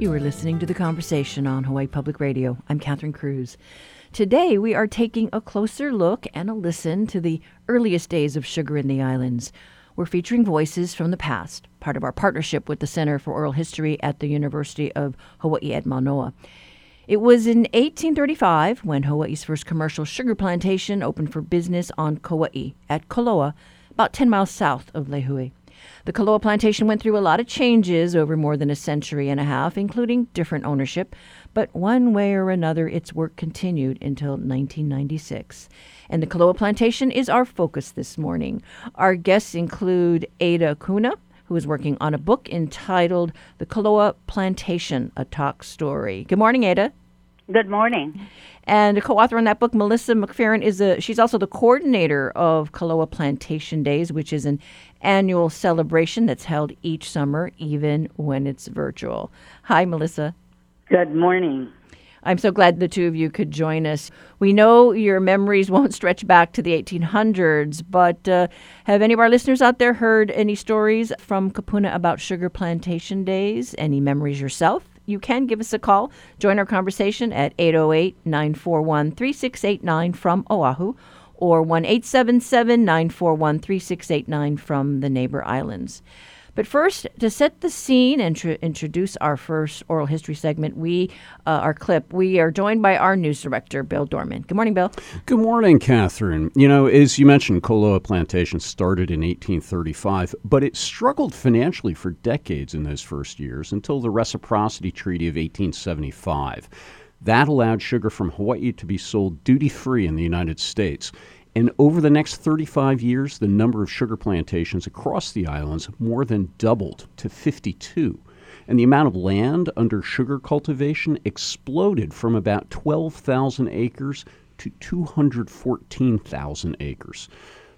You are listening to the conversation on Hawaii Public Radio. I'm Catherine Cruz. Today, we are taking a closer look and a listen to the earliest days of sugar in the islands. We're featuring voices from the past, part of our partnership with the Center for Oral History at the University of Hawaii at Manoa. It was in 1835 when Hawaii's first commercial sugar plantation opened for business on Kauai at Koloa, about 10 miles south of Lihue. The Koloa plantation went through a lot of changes over more than a century and a half, including different ownership, but one way or another, its work continued until 1996. And the Koloa plantation is our focus this morning. Our guests include Ada Koane, who is working on a book entitled The Koloa Plantation, A Talk Story. Good morning, Ada. Good morning. And a co-author on that book, Melissa McFerrin, is a she's also the coordinator of Koloa Plantation Days, which is an annual celebration that's held each summer, even when it's virtual. Hi, Melissa. Good morning. I'm so glad the two of you could join us. We know your memories won't stretch back to the 1800s, but uh, have any of our listeners out there heard any stories from kupuna about sugar plantation days? Any memories yourself? You can give us a call. Join our conversation at 808 941 3689 from Oahu or 1 877 941 3689 from the neighbor islands. But first, to set the scene and tr- introduce our first oral history segment, we uh, our clip, we are joined by our news director, Bill Dorman. Good morning, Bill. Good morning, Catherine. You know, as you mentioned, Koloa Plantation started in 1835, but it struggled financially for decades in those first years until the Reciprocity Treaty of 1875. That allowed sugar from Hawaii to be sold duty free in the United States. And over the next 35 years, the number of sugar plantations across the islands more than doubled to 52. And the amount of land under sugar cultivation exploded from about 12,000 acres to 214,000 acres.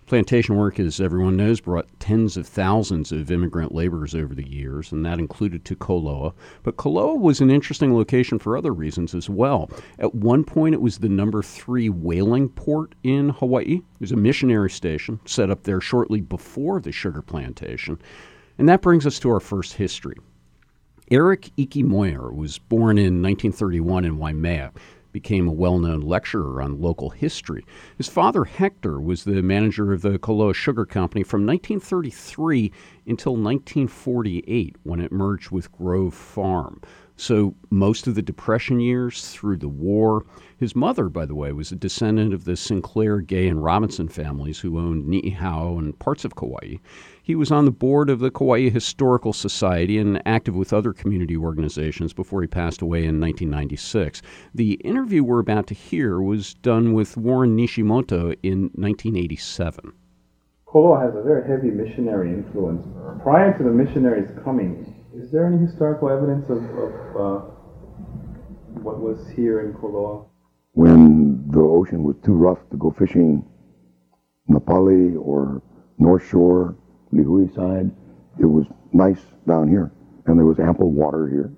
Plantation work, as everyone knows, brought tens of thousands of immigrant laborers over the years, and that included to Koloa. But Koloa was an interesting location for other reasons as well. At one point, it was the number three whaling port in Hawaii. There's a missionary station set up there shortly before the sugar plantation. And that brings us to our first history. Eric Iki Moir was born in 1931 in Waimea became a well known lecturer on local history. His father, Hector, was the manager of the Koloa Sugar Company from 1933 until 1948 when it merged with Grove Farm. So, most of the Depression years through the war. His mother, by the way, was a descendant of the Sinclair, Gay, and Robinson families who owned Niihau and parts of Kauai. He was on the board of the Kauai Historical Society and active with other community organizations before he passed away in 1996. The interview we're about to hear was done with Warren Nishimoto in 1987. Koloa has a very heavy missionary influence. Prior to the missionaries coming, is there any historical evidence of, of uh, what was here in Koloa? When the ocean was too rough to go fishing, Napali or North Shore, Lihue side, it was nice down here. And there was ample water here.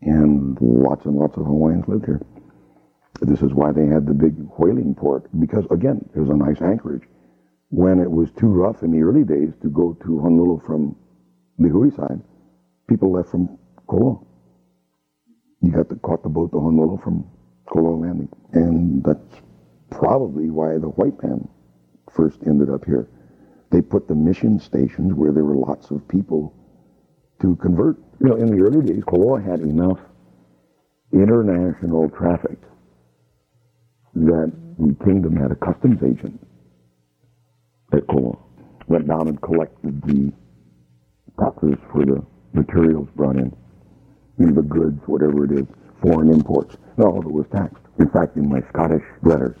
And lots and lots of Hawaiians lived here. This is why they had the big whaling port, because again, it was a nice anchorage. When it was too rough in the early days to go to Honolulu from Lihue side, people left from Koloa. You got to caught the boat to Honolulu from Koloa Landing. And that's probably why the white man first ended up here. They put the mission stations where there were lots of people to convert. You know, in the early days, Koloa had enough international traffic that the kingdom had a customs agent at Koloa. Went down and collected the taxes for the materials brought in. Know, the goods, whatever it is, foreign imports. Not all of it was taxed. In fact, in my Scottish letters,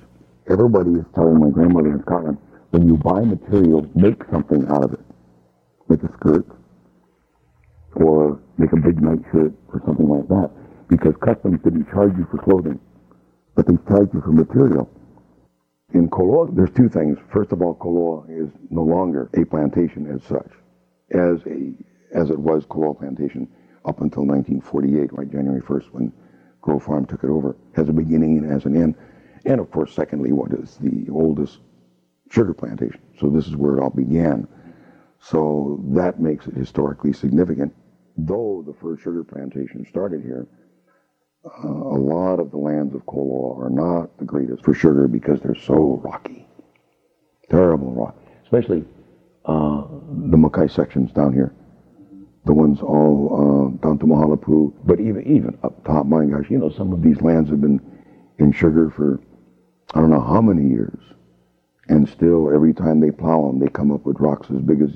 everybody is telling my grandmother in Scotland, when you buy material, make something out of it. Make a skirt or make a big night shirt or something like that. Because customs didn't charge you for clothing, but they charge you for material. In Koloa, there's two things. First of all, Koloa is no longer a plantation as such, as a as it was Koloa Plantation up until 1948, right, January 1st, when Grove Farm took it over, has a beginning and has an end. And of course, secondly, what is the oldest sugar plantation. So this is where it all began. So that makes it historically significant. though the first sugar plantation started here, uh, a lot of the lands of Koloa are not the greatest for sugar because they're so rocky. Terrible rock. Especially uh, the Makai sections down here. The ones all uh, down to Mahaulepu. But even even up top, my gosh, you know, some of these lands have been in sugar for I don't know how many years. And still, every time they plow them, they come up with rocks as big as,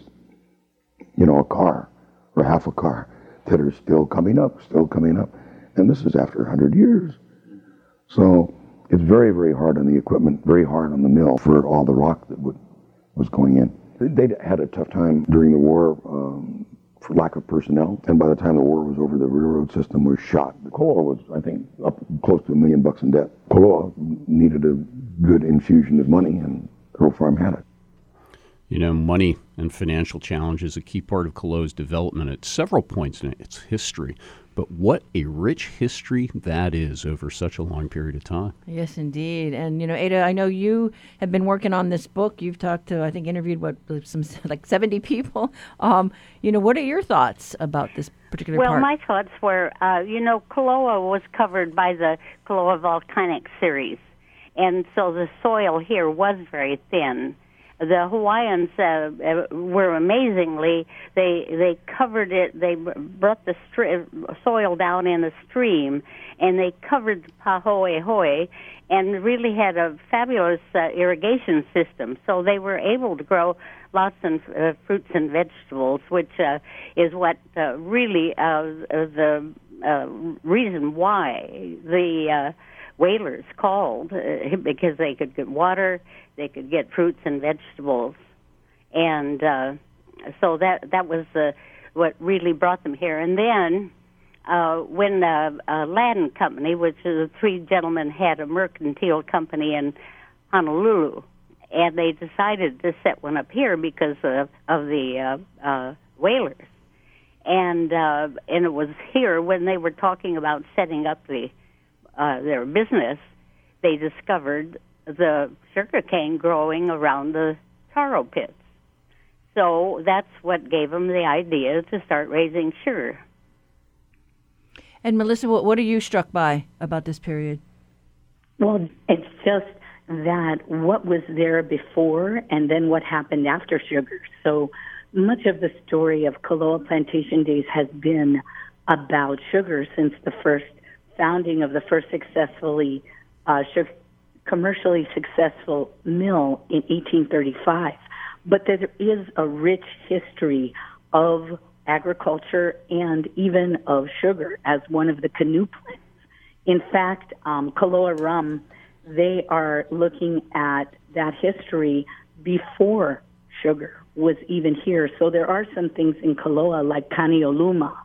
you know, a car or half a car that are still coming up, still coming up. And this is after 100 years. So it's very, very hard on the equipment, very hard on the mill for all the rock that would, was going in. They had a tough time during the war um, for lack of personnel. And by the time the war was over, the railroad system was shot. The Koloa was, I think, up close to a million bucks in debt. Koloa needed a good infusion of money, and Earl Farm had it. You know, money and financial challenge is a key part of Koloa's development at several points in its history. But what a rich history that is over such a long period of time. Yes, indeed. And, you know, Ada, I know you have been working on this book. You've talked to, I think, interviewed, what, some like 70 people. Um, you know, what are your thoughts about this particular well, part? my thoughts were, uh, you know, Koloa was covered by the Koloa Volcanic Series. And so the soil here was very thin. The Hawaiians uh, uh, were amazingly they they covered it they brought the soil down in a stream and they covered the pahoehoe and really had a fabulous uh, irrigation system. So they were able to grow lots of uh, fruits and vegetables which uh, is what uh, really uh, the uh, reason why the uh, whalers called uh, because they could get water they could get fruits and vegetables, and uh, so that that was uh, what really brought them here. And then uh, when the uh, Ladd Company, which the three gentlemen had a mercantile company in Honolulu, and they decided to set one up here because of, of the uh, uh, whalers. And uh, and it was here when they were talking about setting up the uh, their business, they discovered the sugar cane growing around the taro pits. So that's what gave them the idea to start raising sugar. And Melissa, what, what are you struck by about this period? Well, it's just that what was there before and then what happened after sugar. So much of the story of Koloa Plantation Days has been about sugar since the first founding of the first successfully uh, commercially successful mill in 1835. But there is a rich history of agriculture and even of sugar as one of the canoe plants. In fact, um, Rum, they are looking at that history before sugar was even here. So there are some things in Koloa like Kaneiolouma,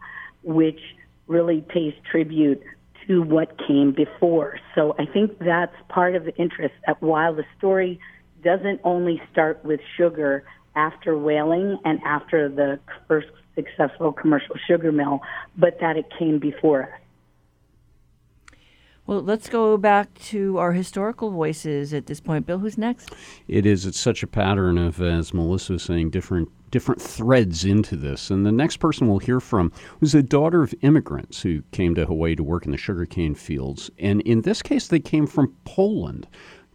which really pays tribute to what came before. So I think that's part of the interest that while the story doesn't only start with sugar after whaling and after the first successful commercial sugar mill, but that it came before us. Well, let's go back to our historical voices at this point. Bill, who's next? It is. It's such a pattern of, as Melissa was saying, different different threads into this. And the next person we'll hear from was a daughter of immigrants who came to Hawaii to work in the sugarcane fields. And in this case, they came from Poland.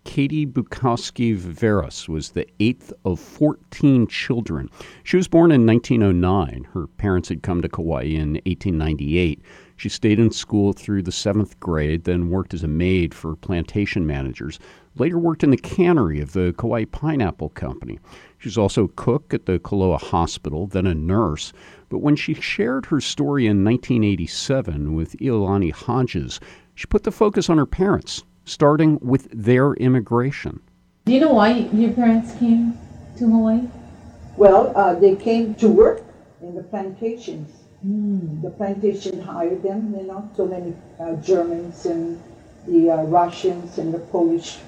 Katie Bukowski Veras was the eighth of 14 children. She was born in 1909. Her parents had come to Kauai in 1898. She stayed in school through the seventh grade, then worked as a maid for plantation managers. Later worked in the cannery of the Kauai Pineapple Company. She's also a cook at the Koloa Hospital, then a nurse. But when she shared her story in 1987 with Iolani Hodges, she put the focus on her parents, starting with their immigration. Do you know why your parents came to Hawaii? Well, uh, they came to work in the plantations. Mm. The plantation hired them, you know, so many uh, Germans and the uh, Russians and the Polish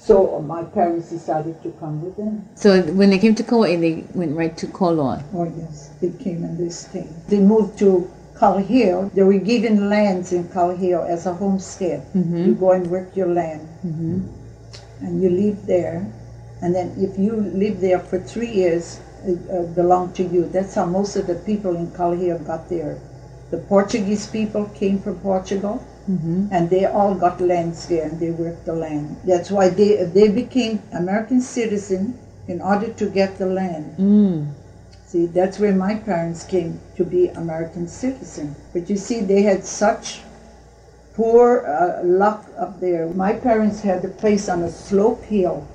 so uh, my parents decided to come with them. So when they came to Kauai, they went right to Koloa. Oh yes, they came and they stayed. They moved to Kalaheo. They were given lands in Kalaheo as a homestead. Mm-hmm. You go and work your land, mm-hmm. and you live there. And then if you live there for three years, uh, belong to you. That's how most of the people in Kalaheo got there. The Portuguese people came from Portugal, and they all got lands there, and they worked the land. That's why they they became American citizen in order to get the land. See, that's where my parents came to be American citizen. But you see, they had such poor uh, luck up there. My parents had a place on a slope hill.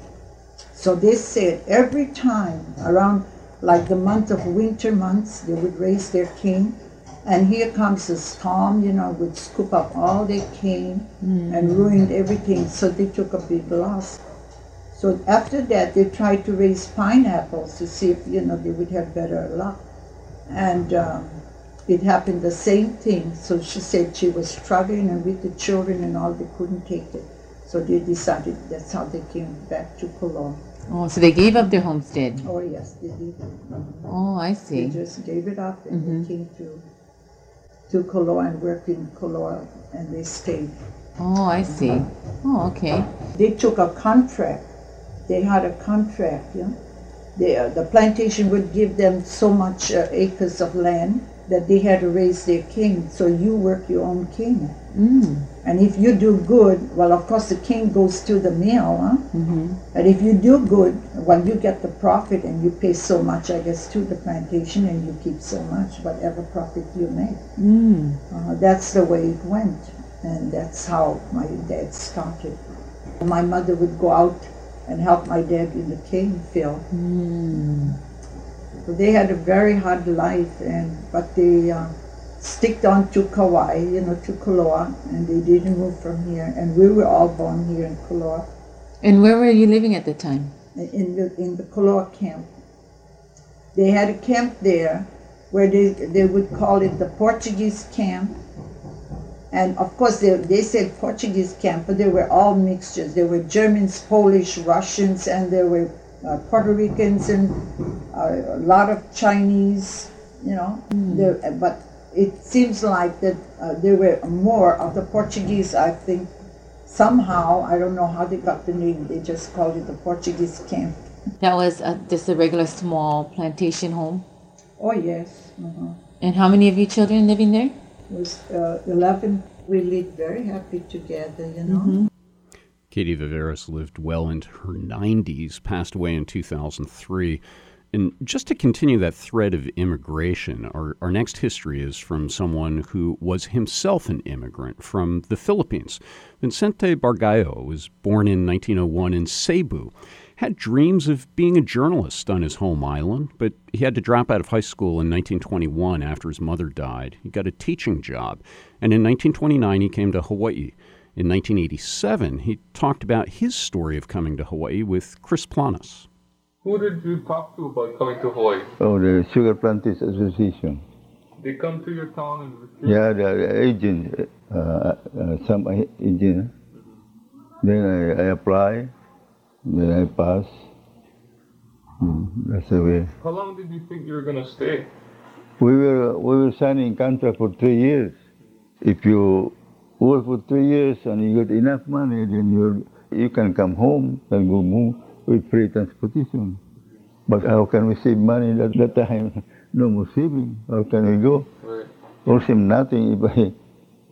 So they said every time around like the month of winter months, they would raise their cane. And here comes a storm, you know, would scoop up all their cane and ruined everything. So they took a big loss. So after that, they tried to raise pineapples to see if, you know, they would have better luck. And um, it happened the same thing. So she said she was struggling and with the children and all, they couldn't take it. So they decided that's how they came back to Koloa. Oh, so they gave up their homestead. Oh, yes, they did. Oh, I see. They just gave it up and they mm-hmm. came to, to Koloa and worked in Koloa and they stayed. Oh, I see. Mm-hmm. Oh, okay. They took a contract. They had a contract, yeah. They, uh, the plantation would give them so much uh, acres of land that they had to raise their king. So you work your own king. And if you do good, well, of course, the king goes to the mill, huh? But if you do good, well, you get the profit and you pay so much, I guess, to the plantation and you keep so much, whatever profit you make. Uh, that's the way it went. And that's how my dad started. My mother would go out and help my dad in the cane field. So they had a very hard life, and but they uh, sticked on to Kauai, you know, to Koloa, and they didn't move from here. And we were all born here in Koloa, And where were you living at the time? in the in the Koloa camp. They had a camp there where they they would call it the Portuguese camp. And of course, they, they said Portuguese camp, but they were all mixtures. There were Germans, Polish, Russians, and there were uh, Puerto Ricans and uh, a lot of Chinese, you know. There, but it seems like that uh, there were more of the Portuguese, I think, somehow, I don't know how they got the name, they just called it the Portuguese camp. That was uh, just a regular small plantation home. Oh, yes. uh And how many of you children living there? It was uh, 11. We lived very happy together, you know. Katie Viveros lived well into her 90s, passed away in 2003. And just to continue that thread of immigration, our, our next history is from someone who was himself an immigrant from the Philippines. Vicente Bargallo was born in 1901 in Cebu. Had dreams of being a journalist on his home island, but he had to drop out of high school in 1921 after his mother died. He got a teaching job, and in 1929 he came to Hawaii. In 1987, he talked about his story of coming to Hawaii with Chris Planas. Who did you talk to about coming to Hawaii? Oh, the Sugar Planters Association. They come to your town and recruit? Yeah, the, the agent, uh, uh, some a- agent. Then I, I apply, then I pass. Mm, that's the way. How long did you think you were going to stay? We were we were signing contract for three years. If you work for three years and you get enough money, then you you can come home and go move with free transportation. But how can we save money at that time? No more saving. How can we go? Right. Or save nothing if I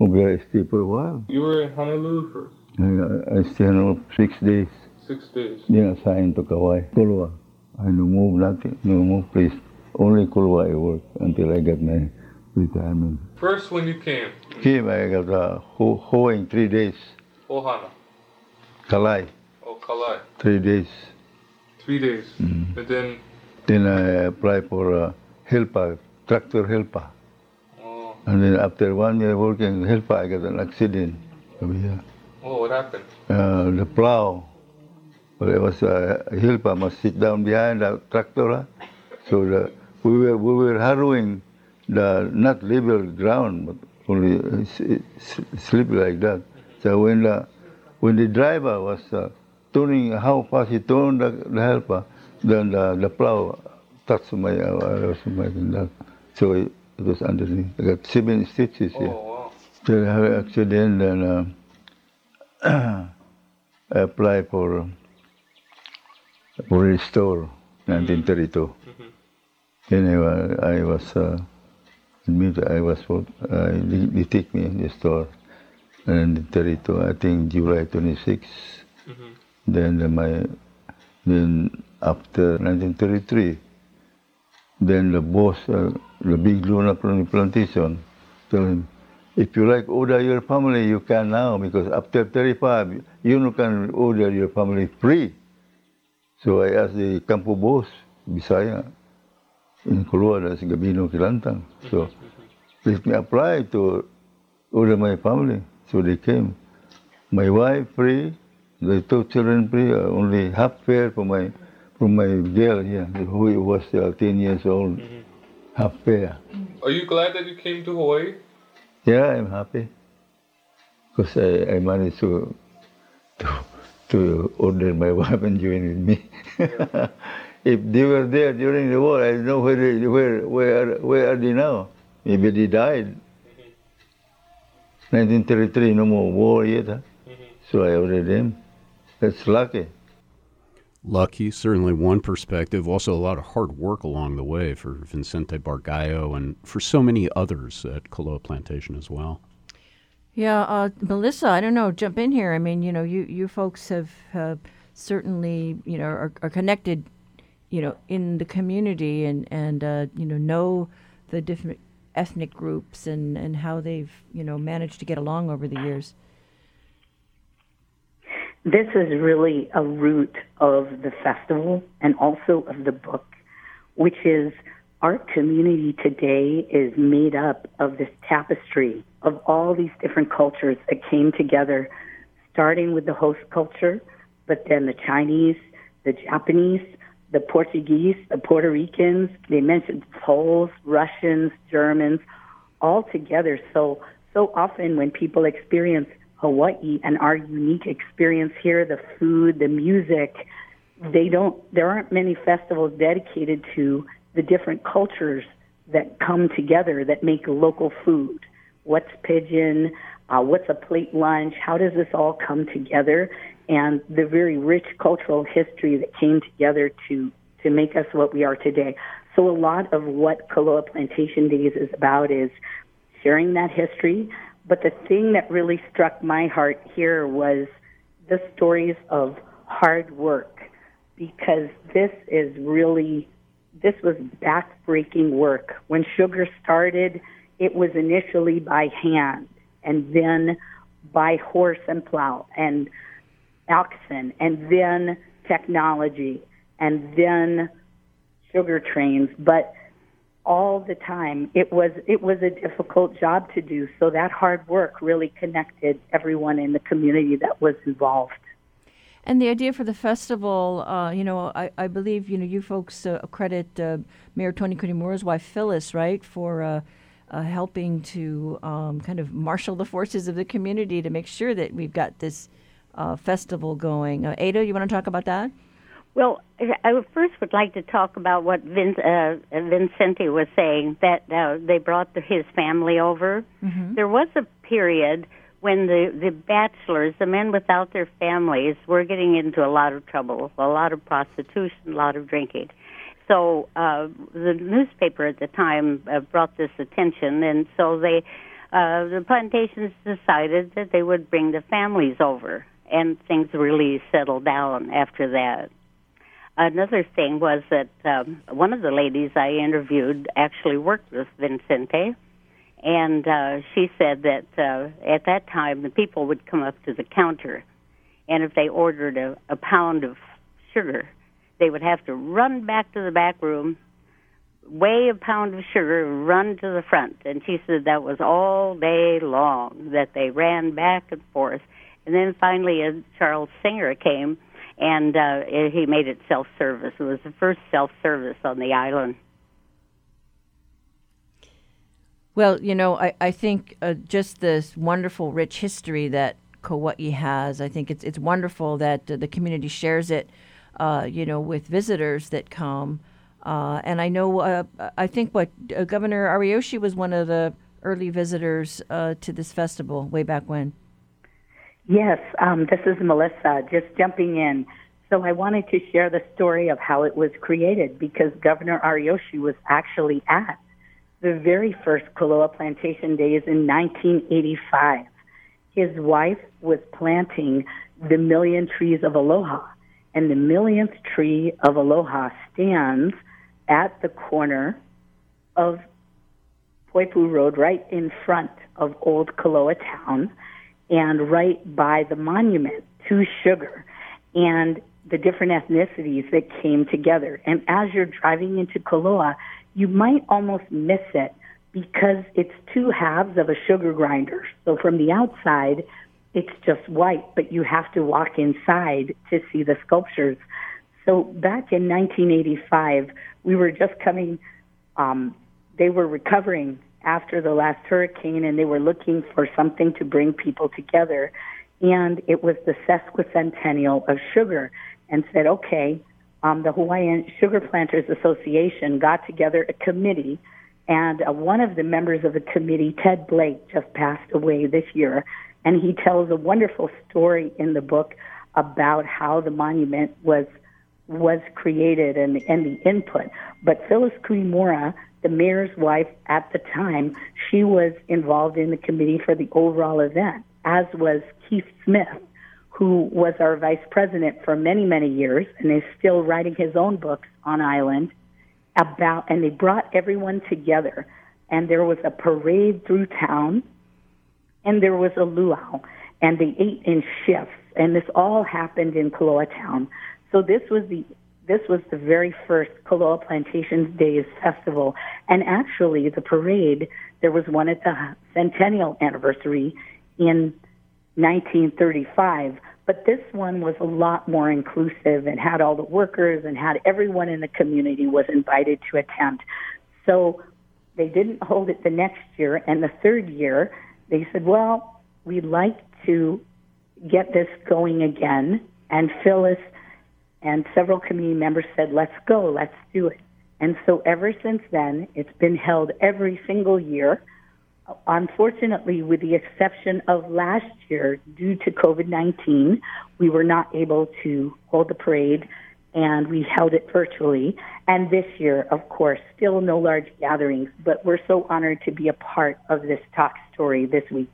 I stay for a while. You were in Honolulu for I, I stay on six days. Six days. Then assigned to Kauai, Kulwa. I no move nothing, no more place. Only Kulwa I work until I get my retirement. First, when you came, Came, I got uh, ho- hoeing three days. Ohana, Kalai, oh Kalai, three days. three days. Mm. And then, Then I applied for uh, helper, tractor helper. oh, And then after one year working helper, I got an accident over here. oh, what happened? Uh, the plow. Well, it was uh, a helper must sit down behind the tractor. So the, we were we were harrowing the not level ground, but only uh, s- s- slippery like that. So when the when the driver was uh, turning, how fast he turned the, the helper, then the, the plow touched my uh, I was making that. So it, it was underneath. I got seven stitches Oh, here. wow. So I had an accident and uh, I applied for for restore 1932. Then I, wa- I was uh, admit I was uh, they, take me in the store and 32 I think July 26 then uh, my then after 1933 then the boss uh, the big Luna plantation told him if you like order your family you can now because after 35 you can order your family free so I asked the campo boss Bisaya in keluar dari si Gabino Kilantang. So, let me apply to order my family. So they came. My wife free, the two children free, uh, only half fare for my for my girl here, who was uh, 10 years old. Half fare. Are you glad that you came to Hawaii? Yeah, I'm happy. Because I, I managed to, to to order my wife and join with me. if they were there during the war, I don't know where they, where where where are they now? Maybe they died. Mm-hmm. 1933, no more war yet. Huh? Mm-hmm. So I ordered them. That's lucky. Lucky, certainly one perspective. Also, a lot of hard work along the way for Vincente Bargallo and for so many others at Koloa Plantation as well. Yeah, uh, Melissa, I don't know, jump in here. I mean, you know, you, you folks have uh, certainly, you know, are, are connected, you know, in the community and, and uh, you know, know the different ethnic groups and, and how they've, you know, managed to get along over the years. This is really a root of the festival and also of the book, which is our community today is made up of this tapestry of all these different cultures that came together, starting with the host culture, but then the Chinese, the Japanese, the Portuguese, the Puerto Ricans, they mentioned Poles, Russians, Germans, all together. So, so often when people experience Hawaii and our unique experience here, the food, the music, they don't, there aren't many festivals dedicated to the different cultures that come together that make local food. What's pidgin? Uh, what's a plate lunch? How does this all come together? And the very rich cultural history that came together to, to make us what we are today. So a lot of what Koloa Plantation Days is about is sharing that history. But the thing that really struck my heart here was the stories of hard work because this is really this was backbreaking work. When sugar started, it was initially by hand and then by horse and plow and oxen and then technology and then sugar trains. But all the time it was it was a difficult job to do. So that hard work really connected everyone in the community that was involved. And the idea for the festival, uh, you know, I, I believe, you know, you folks uh, credit uh, Mayor Tony Kunimura's wife, Phyllis, right, for uh, uh, helping to um, kind of marshal the forces of the community to make sure that we've got this uh, festival going. Ada, you want to talk about that? Well, I first would like to talk about what Vin, Vincente was saying, that they brought the, his family over. Mm-hmm. There was a period when the the bachelors, the men without their families, were getting into a lot of trouble, a lot of prostitution, a lot of drinking. So uh, the newspaper at the time uh, brought this attention, and so they, uh, the plantations decided that they would bring the families over, and things really settled down after that. Another thing was that um, one of the ladies I interviewed actually worked with Vincente and uh, she said that uh, at that time the people would come up to the counter, and if they ordered a, a pound of sugar, they would have to run back to the back room, weigh a pound of sugar, run to the front. And she said that was all day long that they ran back and forth. And then finally, uh, Charles Singer came, and uh, he made it self-service. It was the first self-service on the island. Well, you know, I, I think uh, just this wonderful, rich history that Kauai has, I think it's it's wonderful that uh, the community shares it, uh, you know, with visitors that come. Uh, and I know, uh, I think what uh, Governor Ariyoshi was one of the early visitors to this festival way back when. Yes, um, this is Melissa, just jumping in. So I wanted to share the story of how it was created because Governor Ariyoshi was actually at the very first Koloa Plantation Days in 1985. His wife was planting the million trees of aloha, and the millionth tree of aloha stands at the corner of Poipu Road, right in front of Old Koloa Town, and right by the monument to sugar and the different ethnicities that came together. And as you're driving into Koloa, you might almost miss it because it's two halves of a sugar grinder. So from the outside, it's just white, but you have to walk inside to see the sculptures. So back in 1985, we were just coming, um, they were recovering after the last hurricane and they were looking for something to bring people together. And it was the sesquicentennial of sugar and said, okay, um, the Hawaiian Sugar Planters Association got together a committee and uh, one of the members of the committee, Ted Blake, just passed away this year. And he tells a wonderful story in the book about how the monument was was created and, and the input. But Phyllis Kunimura, the mayor's wife at the time, she was involved in the committee for the overall event, as was Keith Smith, who was our vice president for many, many years and is still writing his own books on island about, and they brought everyone together. And there was a parade through town, and there was a luau, and they ate in shifts. And this all happened in Koloa Town. So this was the this was the very first Koloa Plantations Days festival, and actually the parade there was one at the centennial anniversary in 1935 but this one was a lot more inclusive and had all the workers and had everyone in the community was invited to attend. So they didn't hold it the next year. And the third year, they said, well, we'd like to get this going again. And Phyllis and several community members said, let's go, let's do it. And so ever since then, it's been held every single year unfortunately, with the exception of last year, due to COVID 19, we were not able to hold the parade and we held it virtually. And this year, of course, still no large gatherings, but we're so honored to be a part of this talk story this week.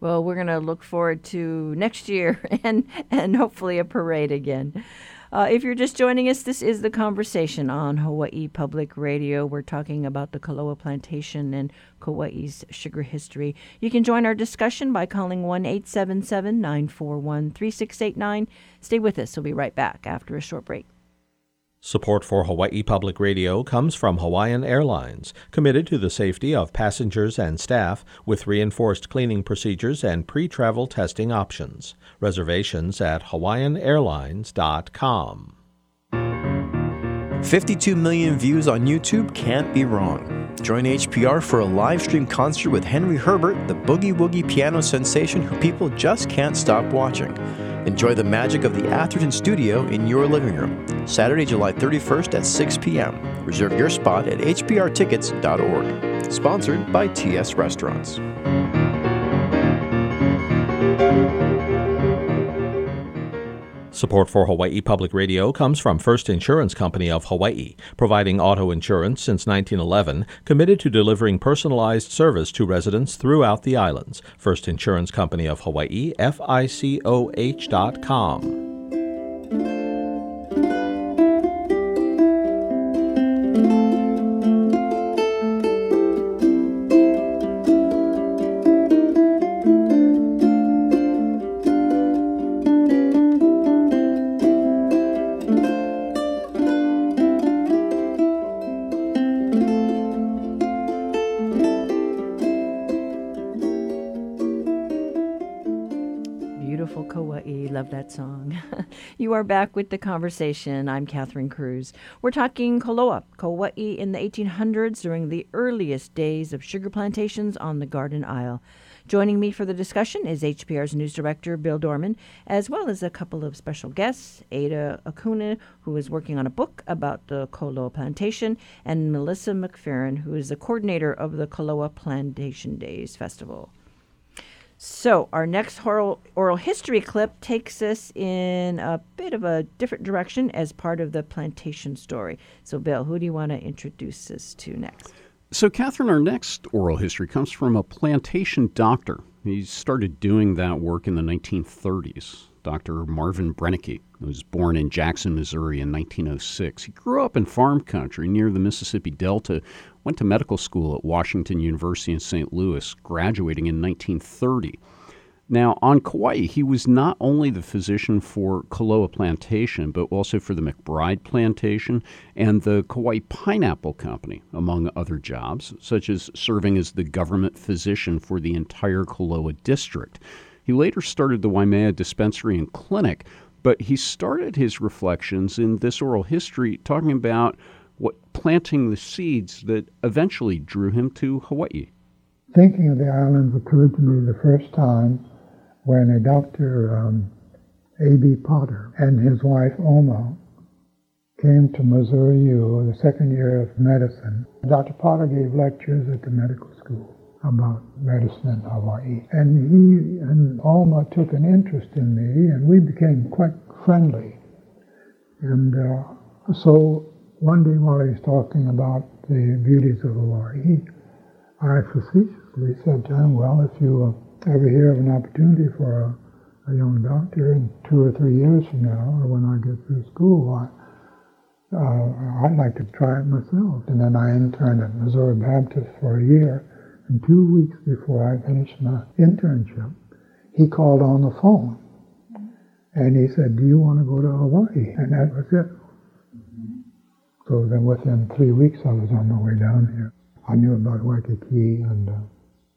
Well, we're going to look forward to next year and, and hopefully a parade again. Uh, if you're just joining us, this is the conversation on Hawaii Public Radio. We're talking about the Koloa Plantation and Kauai's sugar history. You can join our discussion by calling 1 877 941 3689. Stay with us. We'll be right back after a short break. Support for Hawaii Public Radio comes from Hawaiian Airlines, committed to the safety of passengers and staff with reinforced cleaning procedures and pre travel testing options. Reservations at hawaiianairlines.com. 52 million views on YouTube can't be wrong. Join HPR for a live stream concert with Henry Herbert, the boogie woogie piano sensation who people just can't stop watching. Enjoy the magic of the Atherton Studio in your living room. Saturday, July 31st at 6 p.m. Reserve your spot at hprtickets.org. Sponsored by TS Restaurants. Support for Hawaii Public Radio comes from First Insurance Company of Hawaii, providing auto insurance since 1911, committed to delivering personalized service to residents throughout the islands. First Insurance Company of Hawaii, FICOH.com. You are back with the conversation. I'm Catherine Cruz. We're talking Koloa, Kauai in the 1800s during the earliest days of sugar plantations on the Garden Isle. Joining me for the discussion is HPR's news director, Bill Dorman, as well as a couple of special guests, Ada Koane, who is working on a book about the Koloa plantation, and Melissa McFerrin, who is the coordinator of the Koloa Plantation Days Festival. So, our next oral, oral history clip takes us in a bit of a different direction as part of the plantation story. So, Bill, who do you want to introduce us to next? So, Catherine, our next oral history comes from a plantation doctor. He started doing that work in the 1930s. Dr. Marvin Brennecke was born in Jackson, Missouri in 1906. He grew up in farm country near the Mississippi Delta, went to medical school at Washington University in St. Louis, graduating in 1930. Now, on Kauai, he was not only the physician for Koloa Plantation, but also for the McBride Plantation and the Kauai Pineapple Company, among other jobs, such as serving as the government physician for the entire Koloa district. He later started the Waimea Dispensary and Clinic, but he started his reflections in this oral history talking about what planting the seeds that eventually drew him to Hawaii. Thinking of the islands occurred to me the first time when a Dr. Um, A.B. Potter and his wife Oma came to Missouri U the second year of medicine. Dr. Potter gave lectures at the medical school about medicine in Hawaii. And he and Alma took an interest in me, and we became quite friendly. And uh, so one day while he was talking about the beauties of Hawaii, I facetiously said to him, Well, if you ever hear of an opportunity for a, a, young doctor in two or three years from now, or when I get through school, I, uh, I'd like to try it myself. And then I interned at Missouri Baptist for a year. And two weeks before I finished my internship, he called on the phone. And he said, Do you want to go to Hawaii? And that was it. So then within three weeks, I was on my way down here. I knew about Waikiki and uh,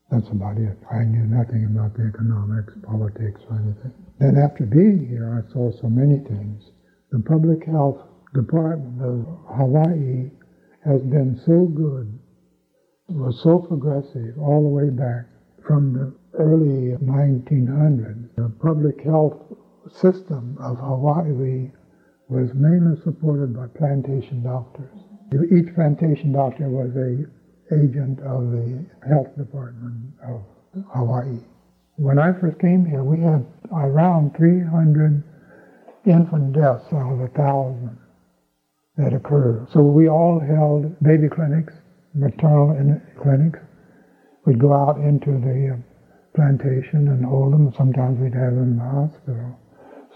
that's about it. I knew nothing about the economics, politics, or anything. Then after being here, I saw so many things. The public health department of Hawaii has been so good, was so progressive all the way back from the early 1900s. The public health system of Hawaii was mainly supported by plantation doctors. Each plantation doctor was a agent of the health department of Hawaii. When I first came here, we had around 300 infant deaths out of a thousand that occurred. So we all held baby clinics, maternal clinics. We'd go out into the plantation and hold them. Sometimes we'd have them in the hospital.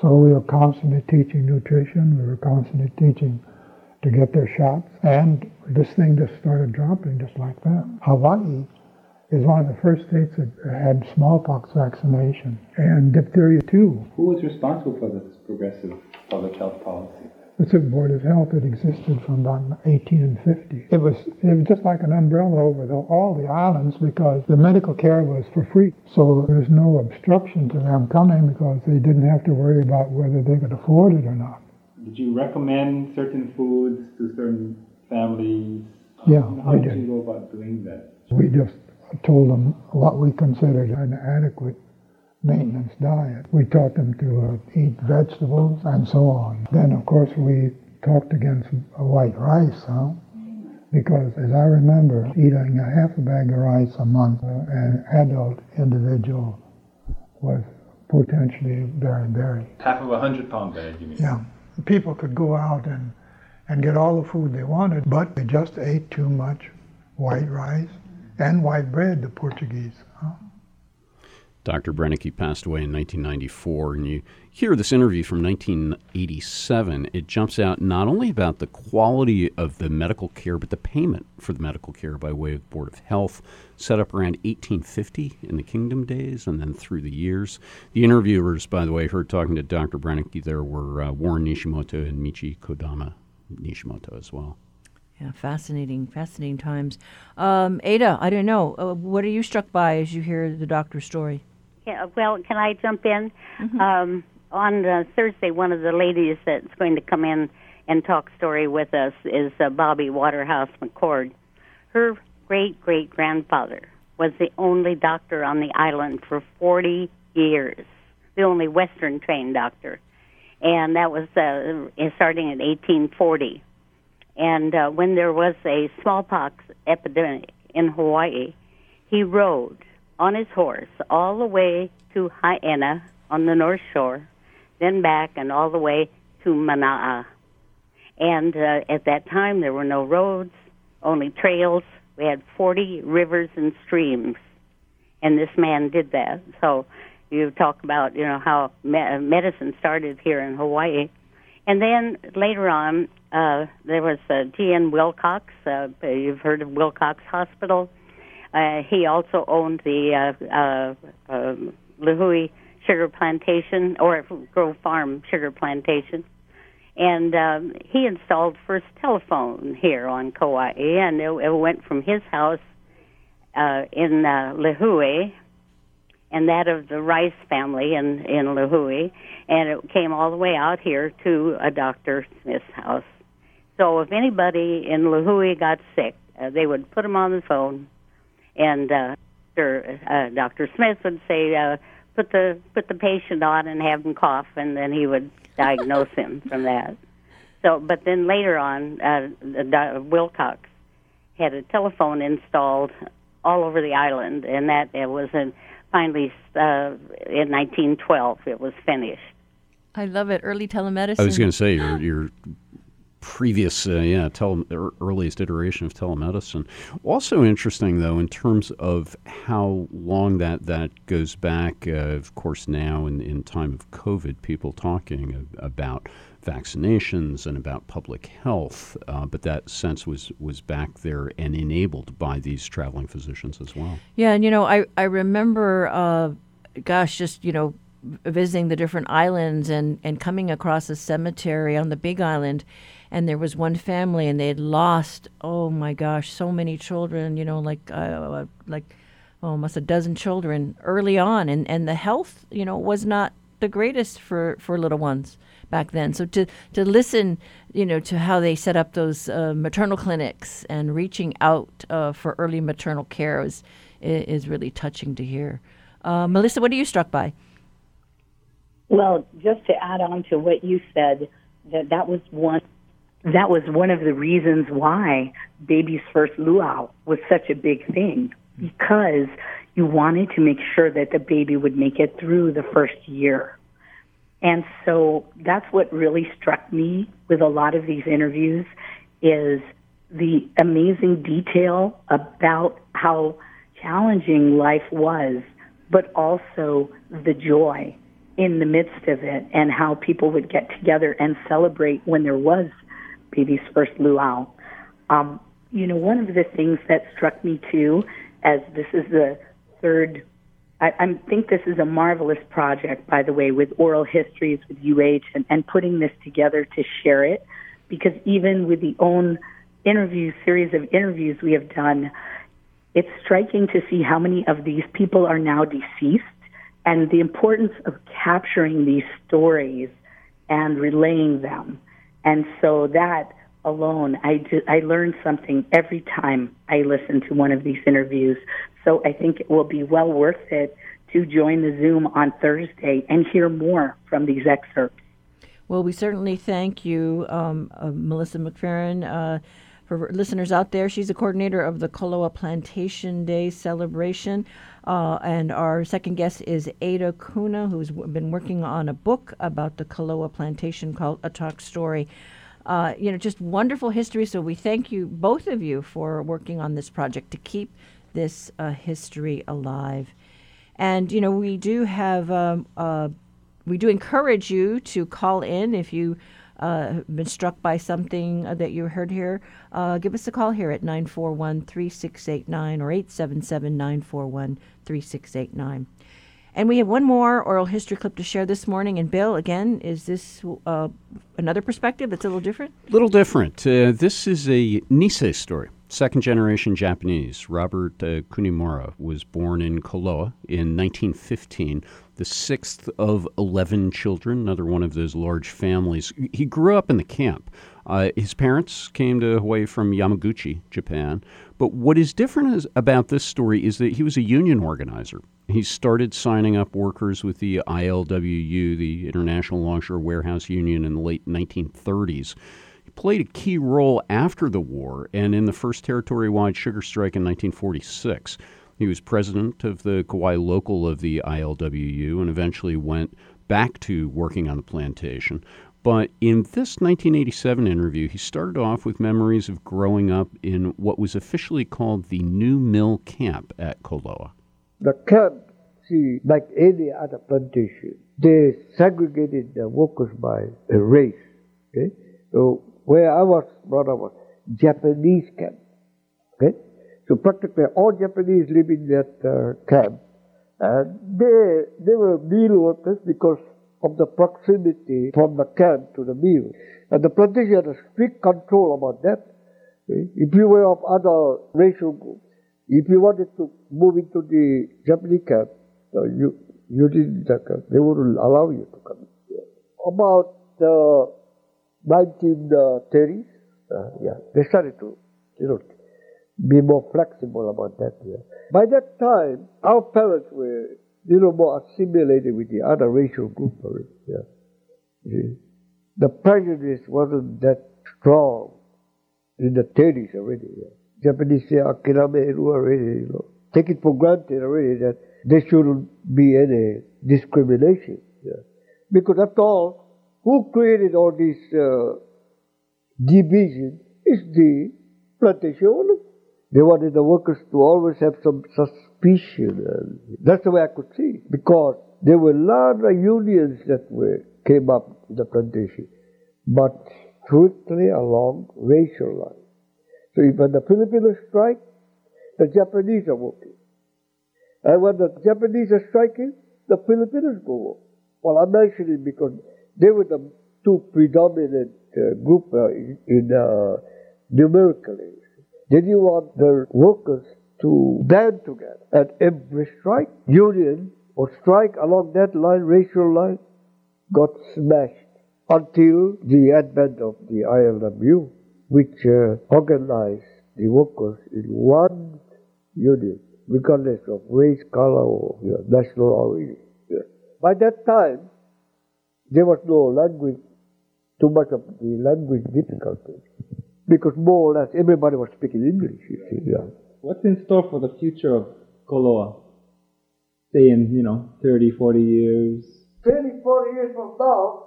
So we were constantly teaching nutrition. We were constantly teaching to get their shots. And this thing just started dropping just like that. Hawaii is one of the first states that had smallpox vaccination and diphtheria too. Who was responsible for this progressive public health policy? A board of health that existed from about 1850. It was it was just like an umbrella over the, all the islands because the medical care was for free. So there's no obstruction to them coming because they didn't have to worry about whether they could afford it or not. Did you recommend certain foods to certain families? Yeah, How we did did. you go about doing that? We just told them what we considered an adequate maintenance diet. We taught them to uh, eat vegetables and so on. Then, of course, we talked against white rice, huh? Because as I remember, eating a half a bag of rice a month, uh, an adult individual was potentially very, very Half of a hundred pound bag, you mean? yeah. People could go out and, and get all the food they wanted, but they just ate too much white rice and white bread, the Portuguese. Dr. Brennecke passed away in 1994, and you hear this interview from 1987. It jumps out not only about the quality of the medical care, but the payment for the medical care by way of the Board of Health, set up around 1850 in the Kingdom days, and then through the years. The interviewers, by the way, heard talking to Dr. Brennecke, there were uh, Warren Nishimoto and Michi Kodama Nishimoto as well. Yeah, fascinating, fascinating times. Um, Ada, I don't know. Uh, what are you struck by as you hear the doctor's story? Yeah, well, can I jump in? Um, on uh, Thursday, one of the ladies that's going to come in and talk story with us is uh, Bobby Waterhouse McCord. Her great great grandfather was the only doctor on the island for 40 years, the only Western trained doctor, and that was uh, starting in 1840. And uh, when there was a smallpox epidemic in Hawaii, he rode on his horse all the way to Haena on the North Shore, then back and all the way to Mana'a. And uh, at that time, there were no roads, only trails. We had 40 rivers and streams, and this man did that. So you talk about you know how me- medicine started here in Hawaii, and then later on uh, there was uh, G.N. Wilcox. Uh, you've heard of Wilcox Hospital. Uh, he also owned the uh, uh, um, Lihue Sugar Plantation or Grove Farm Sugar Plantation and um, he installed first telephone here on Kauai, and it, it went from his house uh, in uh, Lihue, and that of the Rice family in in Lihue, and it came all the way out here to a Dr. Smith's house. So if anybody in Lihue got sick, uh, they would put him on the phone, and uh, Dr. Uh, Dr. Smith would say, uh, "Put the put the patient on and have him cough," and then he would diagnose him from that. So, but then later on, uh, the, Wilcox had a telephone installed all over the island, and that it was in, finally uh, in 1912 it was finished. I love it. Early telemedicine. I was going to say your your previous uh, yeah tele, earliest iteration of telemedicine. Also interesting though in terms of how long that that goes back. Uh, of course, now in in time of COVID, people talking about vaccinations and about public health, uh, but that sense was was back there and enabled by these traveling physicians as well. Yeah, and you know, I I remember, uh, gosh, just you know, visiting the different islands and and coming across a cemetery on the Big Island, and there was one family and they had lost, oh my gosh, so many children. You know, like uh, like almost a dozen children early on, and and the health, you know, was not the greatest for for little ones back then. So to to listen, you know, to how they set up those uh, maternal clinics and reaching out uh, for early maternal care is is really touching to hear. Uh, Melissa, what are you struck by? Well, just to add on to what you said, that that was one that was one of the reasons why baby's first luau was such a big thing because you wanted to make sure that the baby would make it through the first year. And so that's what really struck me with a lot of these interviews is the amazing detail about how challenging life was, but also the joy in the midst of it and how people would get together and celebrate when there was baby's first luau. Um, you know, one of the things that struck me too, as this is the third I, I think this is a marvelous project, by the way, with oral histories with UH and, and putting this together to share it. Because even with the own interview series of interviews we have done, it's striking to see how many of these people are now deceased and the importance of capturing these stories and relaying them. And so that alone, I, do, I learn something every time I listen to one of these interviews. So I think it will be well worth it to join the Zoom on Thursday and hear more from these excerpts. Well, we certainly thank you, um, uh, Melissa McFerrin. Uh, for listeners out there, she's the coordinator of the Koloa Plantation Day celebration. Uh, and our second guest is Ada Koane, who's w- been working on a book about the Koloa Plantation called A Talk Story. Uh, you know, just wonderful history. So we thank you, both of you, for working on this project to keep this uh, history alive. And, you know, we do have, um, uh, we do encourage you to call in if you uh, been struck by something uh, that you heard here. Uh, give us a call here at 941 3689 or 877 941 3689. And we have one more oral history clip to share this morning. And Bill, again, is this uh, another perspective that's a little different? A little different. Uh, this is a Nisei story second generation Japanese, Robert uh, Kunimura, was born in Koloa in 1915, the sixth of 11 children, another one of those large families. He grew up in the camp. Uh, his parents came to Hawaii from Yamaguchi, Japan. But what is different is, about this story is that he was a union organizer. He started signing up workers with the ILWU, the International Longshore Warehouse Union, in the late 1930s played a key role after the war and in the first territory wide sugar strike in 1946. He was president of the Kauai local of the ILWU and eventually went back to working on the plantation. But in this 1987 interview, he started off with memories of growing up in what was officially called the New Mill Camp at Koloa. The camp, see, like any other plantation, they segregated the workers by race. Okay? So where I was brought up was Japanese camp. Okay? So practically all Japanese live in that uh, camp. And they, they were meal workers because of the proximity from the camp to the meal. And the plantation had a strict control about that. Okay? If you were of other racial group, if you wanted to move into the Japanese camp, uh, you you didn't uh, they wouldn't allow you to come. About the 1930s, uh, yeah, they started to you know be more flexible about that. Yeah. By that time, our parents were you know more assimilated with the other racial group. Yeah. See? The prejudice wasn't that strong in the 30s already. Yeah. Japanese say akirame already, you know, take it for granted already that there shouldn't be any discrimination. Yeah. Because after all, who created all this uh, division is the plantation owners. They wanted the workers to always have some suspicion. That's the way I could see. Because there were a lot of unions that were came up in the plantation, but strictly along racial lines. So when the Filipinos strike, the Japanese are working. And when the Japanese are striking, the Filipinos go work. Well, I mention it because they were the two predominant uh, group uh, in, uh, numerically. Then you want the workers to band together. At every strike, union or strike along that line, racial line, got smashed until the advent of the ILWU, which uh, organized the workers in one union, regardless of race, color, or you know, national origin. Yeah. By that time, there was no language, too much of the language difficulties, because more or less everybody was speaking English. Yeah. What's in store for the future of Koloa? Say in, you know, 30, 40 years? 30, 40 years from now,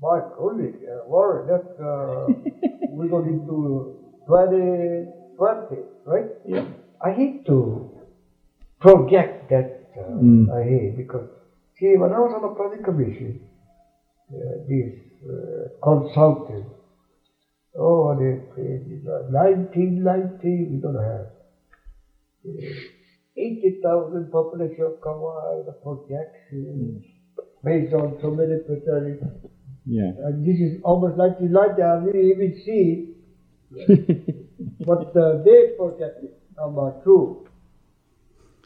my goodness, uh, Warren, uh, we're going into 2020, right? Yeah. I hate to project that, uh, Mm. I hate, because, see, when I was on the planning commission, uh, these uh, consultants, oh, they crazy, 1990, we don't have uh, 80,000 population of Kauai, the projection, based on so many percentage. Yeah. And this is almost like the light I didn't even see what uh, they projected number true.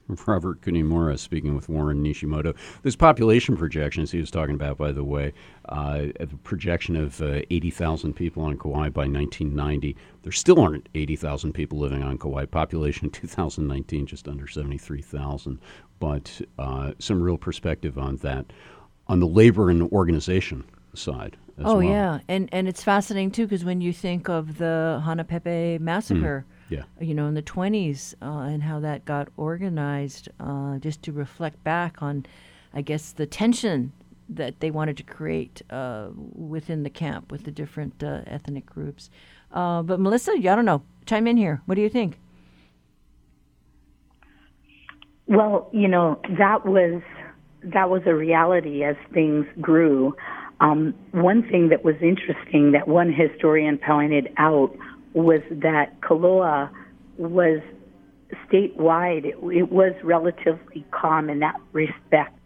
Robert Kunimura speaking with Warren Nishimoto. Those population projections he was talking about, by the way, uh, a projection of uh, 80,000 people on Kauai by 1990. There still aren't 80,000 people living on Kauai. Population 2019 just under 73,000. But uh, some real perspective on that, on the labor and organization side. As oh well. yeah, and and it's fascinating too because when you think of the Hanapepe massacre, yeah. you know, in the twenties, uh, and how that got organized, uh, just to reflect back on, I guess, the tension that they wanted to create uh, within the camp with the different uh, ethnic groups. Uh, but Melissa, I don't know, chime in here. What do you think? Well, you know, that was that was a reality as things grew. Um, one thing that was interesting that one historian pointed out was that Koloa was statewide. It, it was relatively calm in that respect.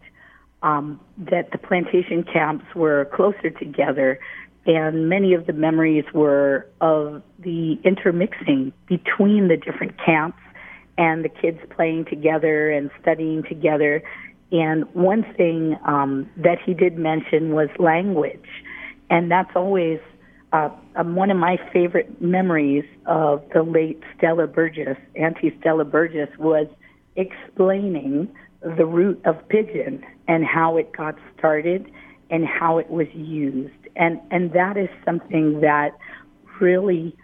Um, that the plantation camps were closer together, and many of the memories were of the intermixing between the different camps and the kids playing together and studying together. And one thing um, that he did mention was language, and that's always uh, um, one of my favorite memories of the late Stella Burgess, Auntie Stella Burgess, was explaining the root of pidgin and how it got started and how it was used. And and that is something that really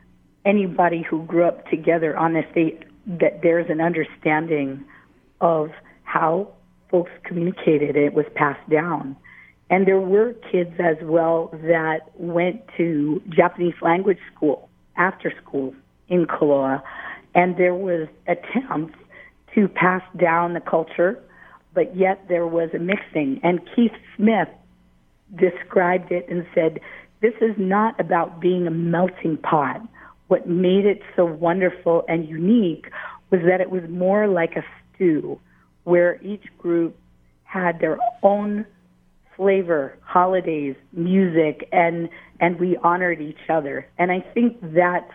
anybody who grew up together on this state that there's an understanding of how folks communicated. It was passed down. And there were kids as well that went to Japanese language school after school in Koloa. And there was attempts to pass down the culture, but yet there was a mixing. And Keith Smith described it and said, This is not about being a melting pot. What made it so wonderful and unique was that it was more like a stew where each group had their own flavor, holidays, music, and and we honored each other. And I think that's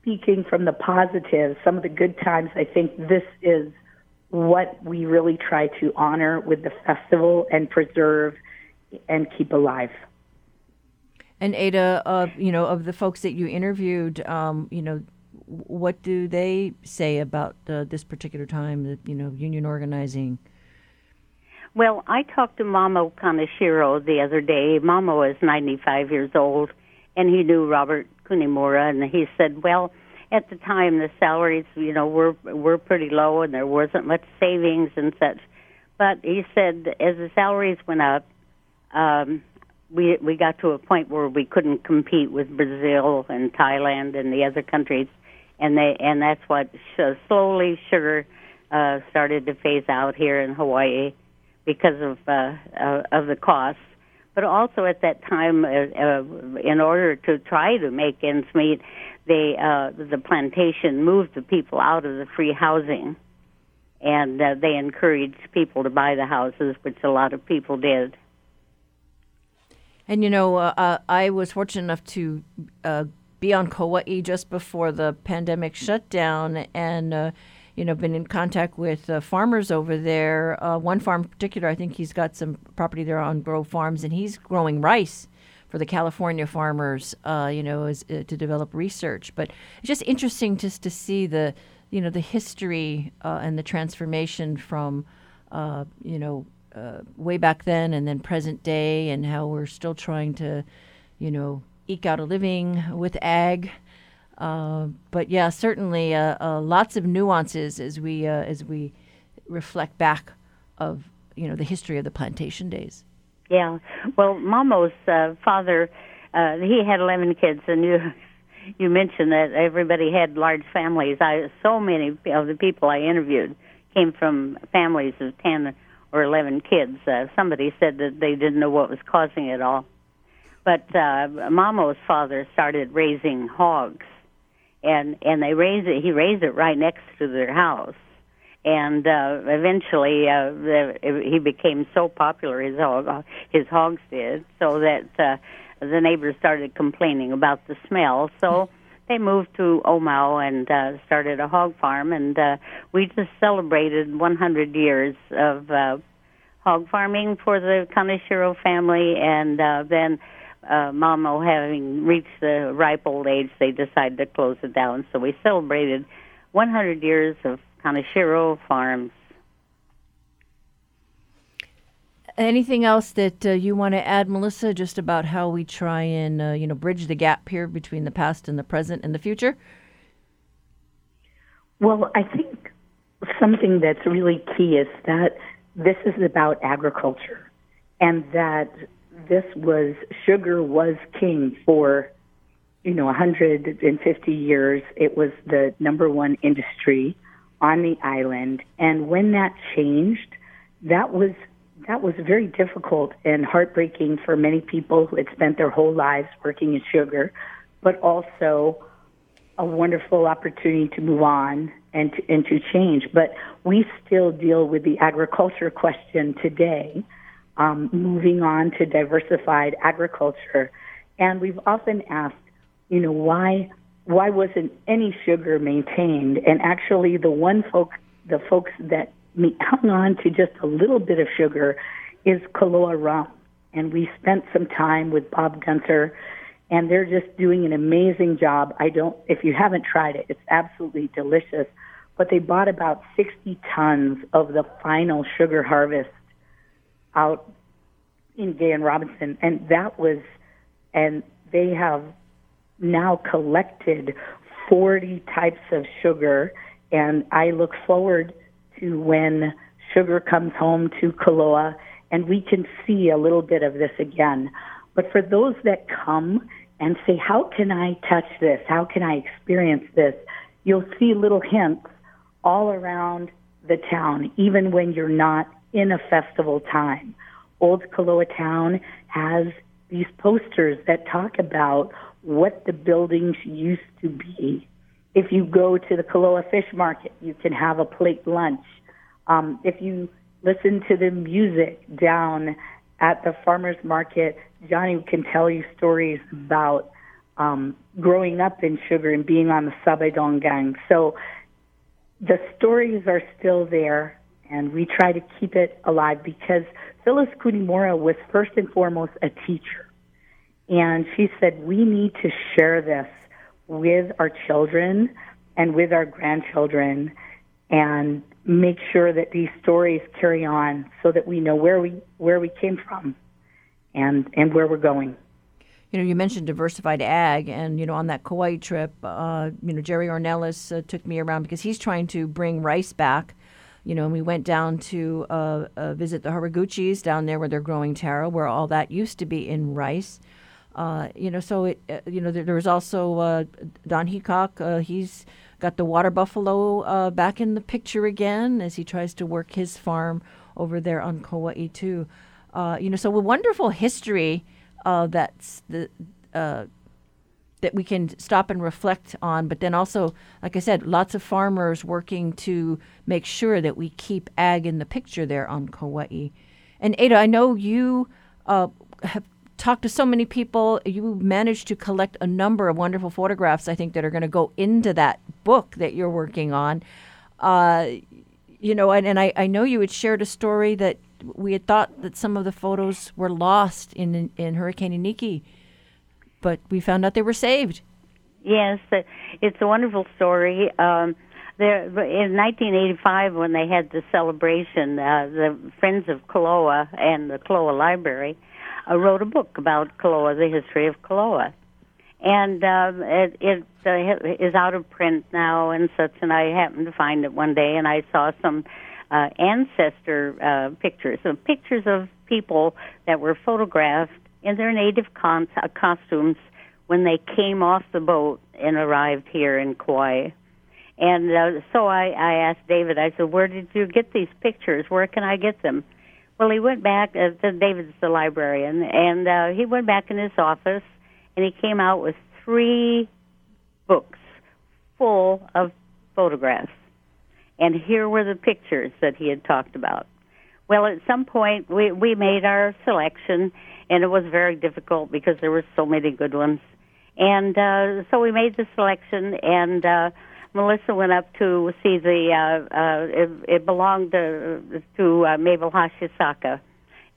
speaking from the positive, some of the good times. I think this is what we really try to honor with the festival and preserve and keep alive. And Ada, uh, you know, of the folks that you interviewed, um, you know, what do they say about uh, this particular time, you know, union organizing? Well, I talked to Mamo Kaneshiro the other day. Mamo is 95 years old, and he knew Robert Kunimura, and he said, well, at the time the salaries, you know, were were pretty low, and there wasn't much savings and such. But he said as the salaries went up, um, we we got to a point where we couldn't compete with Brazil and Thailand and the other countries, and they and that's what sh- slowly sugar uh, started to phase out here in Hawaii because of uh, uh, of the costs. But also at that time, uh, uh, in order to try to make ends meet, they uh, the plantation moved the people out of the free housing, and uh, they encouraged people to buy the houses, which a lot of people did. And you know, uh, uh, I was fortunate enough to uh, be on Kauai just before the pandemic shut down, and uh, you know, been in contact with uh, farmers over there. Uh, one farm in particular, I think he's got some property there on Grove Farms, and he's growing rice for the California farmers. you know, as, to develop research. But it's just interesting just to see the, you know, the history and the transformation from, you know uh, way back then and then present day and how we're still trying to, you know, eke out a living with ag. Uh, but yeah, certainly uh, uh lots of nuances as we as we reflect back of you know the history of the plantation days. Yeah, well, Mamo's father, he had eleven kids, and you you mentioned that everybody had large families. I so many of the people I interviewed came from families of ten or 11 kids. Uh, somebody said that they didn't know what was causing it all. But uh, Mamo's father started raising hogs, and and they raised it. He raised it right next to their house, and uh, eventually uh, the, he became so popular. His hog, his hogs did, so that uh, the neighbors started complaining about the smell. So they moved to Omao and uh, started a hog farm, and uh, we just celebrated 100 years of uh, hog farming for the Kaneshiro family, and uh, then uh, Mamo having reached the ripe old age, they decided to close it down. So we celebrated 100 years of Kaneshiro Farms. Anything else that uh, you want to add, Melissa, just about how we try and uh, you know bridge the gap here between the past and the present and the future? Well, I think something that's really key is that this is about agriculture, and that this was sugar was king for you know 150 years. It was the number one industry on the island, and when that changed, that was that was very difficult and heartbreaking for many people who had spent their whole lives working in sugar, but also a wonderful opportunity to move on and to, and to change. But we still deal with the agriculture question today, um, moving on to diversified agriculture. And we've often asked, you know, why why wasn't any sugar maintained? And actually, the one folk, the folks that hung on to just a little bit of sugar is Koloa rum. And we spent some time with Bob Gunter, and they're just doing an amazing job. I don't, if you haven't tried it, it's absolutely delicious. But they bought about 60 tons of the final sugar harvest out in Gay and Robinson, and that was, and they have now collected 40 types of sugar, and I look forward to when sugar comes home to Koloa, and we can see a little bit of this again. But for those that come and say, How can I touch this? How can I experience this? You'll see little hints all around the town, even when you're not in a festival time. Old Koloa Town has these posters that talk about what the buildings used to be. If you go to the Koloa Fish Market, you can have a plate lunch. Um, if you listen to the music down at the farmers market, Johnny can tell you stories about um, growing up in sugar and being on the Sabedong gang. So the stories are still there, and we try to keep it alive because Phyllis Kunimura was first and foremost a teacher. And she said, we need to share this with our children and with our grandchildren and make sure that these stories carry on so that we know where we where we came from and and where we're going. You know, you mentioned diversified ag, and you know, on that Kauai trip, uh, you know, Jerry Ornelas uh, took me around because he's trying to bring rice back. You know, and we went down to uh, uh visit the Haraguchis down there where they're growing taro, where all that used to be in rice. Uh, you know, so it, uh, you know, there, there was also Don Heacock. he's got the water buffalo back in the picture again as he tries to work his farm over there on Kauai too. you know, so a wonderful history uh, that's the uh, that we can stop and reflect on. But then also, like I said, lots of farmers working to make sure that we keep ag in the picture there on Kauai. And Ada, I know you uh, have talked to so many people. You managed to collect a number of wonderful photographs. I think that are going to go into that book that you're working on. Uh, you know, and, and I, I know you had shared a story that we had thought that some of the photos were lost in in Hurricane Iniki, but we found out they were saved. Yes, it's a wonderful story. Um, there, in 1985, when they had the celebration, uh, the Friends of Koloa and the Koloa Library uh, wrote a book about Koloa, the history of Koloa, and uh, it, it uh, is out of print now and such. And I happened to find it one day, and I saw some uh, ancestor uh, pictures, some pictures of people that were photographed in their native con- uh, costumes when they came off the boat and arrived here in Kauai. And uh, so I, I asked David, I said, Where did you get these pictures? Where can I get them? Well, he went back, uh, to, David's the librarian, and uh, he went back in his office and he came out with three books full of photographs and here were the pictures that he had talked about. Well, at some point we we made our selection, and it was very difficult because there were so many good ones. And uh, so we made the selection, and uh, Melissa went up to see the. Uh, uh, it, it belonged to to uh, Mabel Hashisaka,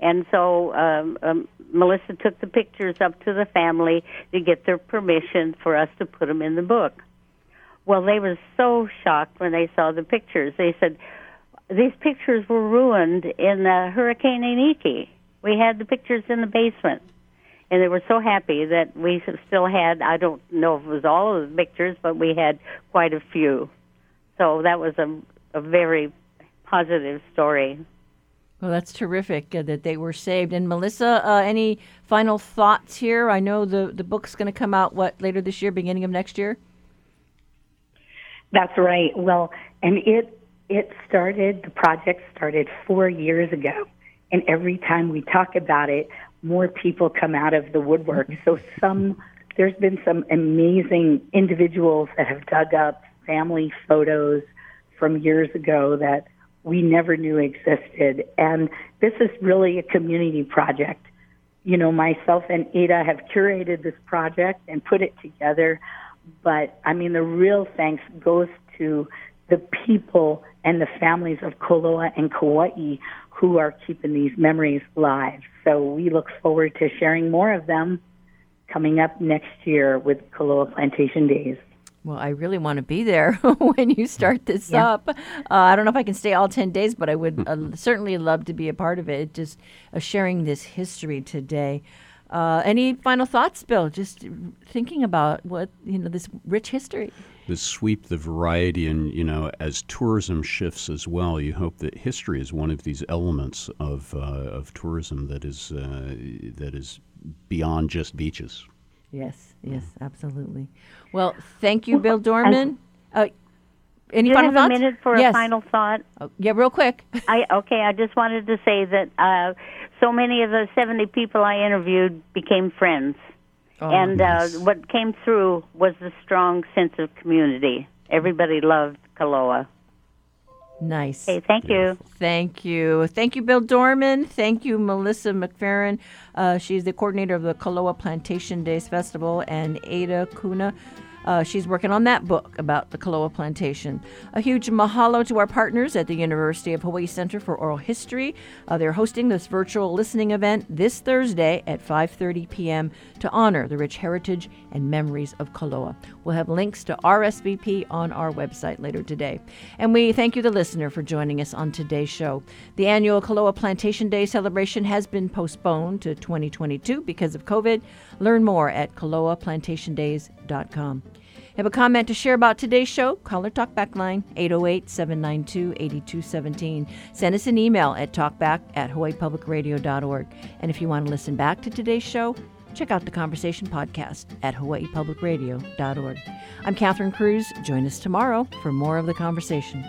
and so um, um, Melissa took the pictures up to the family to get their permission for us to put them in the book. Well, they were so shocked when they saw the pictures. They said, these pictures were ruined in the Hurricane Iniki. We had the pictures in the basement. And they were so happy that we still had, I don't know if it was all of the pictures, but we had quite a few. So that was a, a very positive story. Well, that's terrific uh, that they were saved. And Melissa, uh, any final thoughts here? I know the, the book's going to come out, what, later this year, beginning of next year? That's right. Well, and it it started the project started 4 years ago. And every time we talk about it, more people come out of the woodwork. So some there's been some amazing individuals that have dug up family photos from years ago that we never knew existed. And this is really a community project. You know, myself and Ada have curated this project and put it together but I mean, the real thanks goes to the people and the families of Koloa and Kauai who are keeping these memories alive. So we look forward to sharing more of them coming up next year with Koloa Plantation Days. Well, I really want to be there when you start this yeah. up. Uh, I don't know if I can stay all 10 days, but I would uh, certainly love to be a part of it, just uh, sharing this history today. Uh, any final thoughts, Bill? Just thinking about what you know this rich history. the sweep, the variety, and you know, as tourism shifts as well, you hope that history is one of these elements of uh, of tourism that is uh, that is beyond just beaches. Yes, yes, absolutely. Well, thank you, Bill Dorman. Any Do you final have thoughts? a minute for yes. a final thought? Oh, yeah, real quick. I okay. I just wanted to say that uh, so many of the seventy people I interviewed became friends, Oh, and nice. uh, what came through was the strong sense of community. Everybody loved Koloa. Nice. Hey, thank you. Thank you. Thank you, Bill Dorman. Thank you, Melissa McFerrin. Uh, she's the coordinator of the Koloa Plantation Days Festival, and Ada Koane. Uh, she's working on that book about the Koloa Plantation. A huge mahalo to our partners at the University of Hawaii Center for Oral History. Uh, they're hosting this virtual listening event this Thursday at 5:30 p.m. to honor the rich heritage and memories of Koloa. We'll have links to RSVP on our website later today. And we thank you, the listener, for joining us on today's show. The annual Koloa Plantation Day celebration has been postponed to 2022 because of COVID. Learn more at koloaplantationdays.com. Have a comment to share about today's show? Call our talkback line 808 792 8217. Send us an email at talkback at hawaiipublicradio.org. And if you want to listen back to today's show, check out the Conversation podcast at hawaiipublicradio.org. I'm Catherine Cruz. Join us tomorrow for more of the conversation.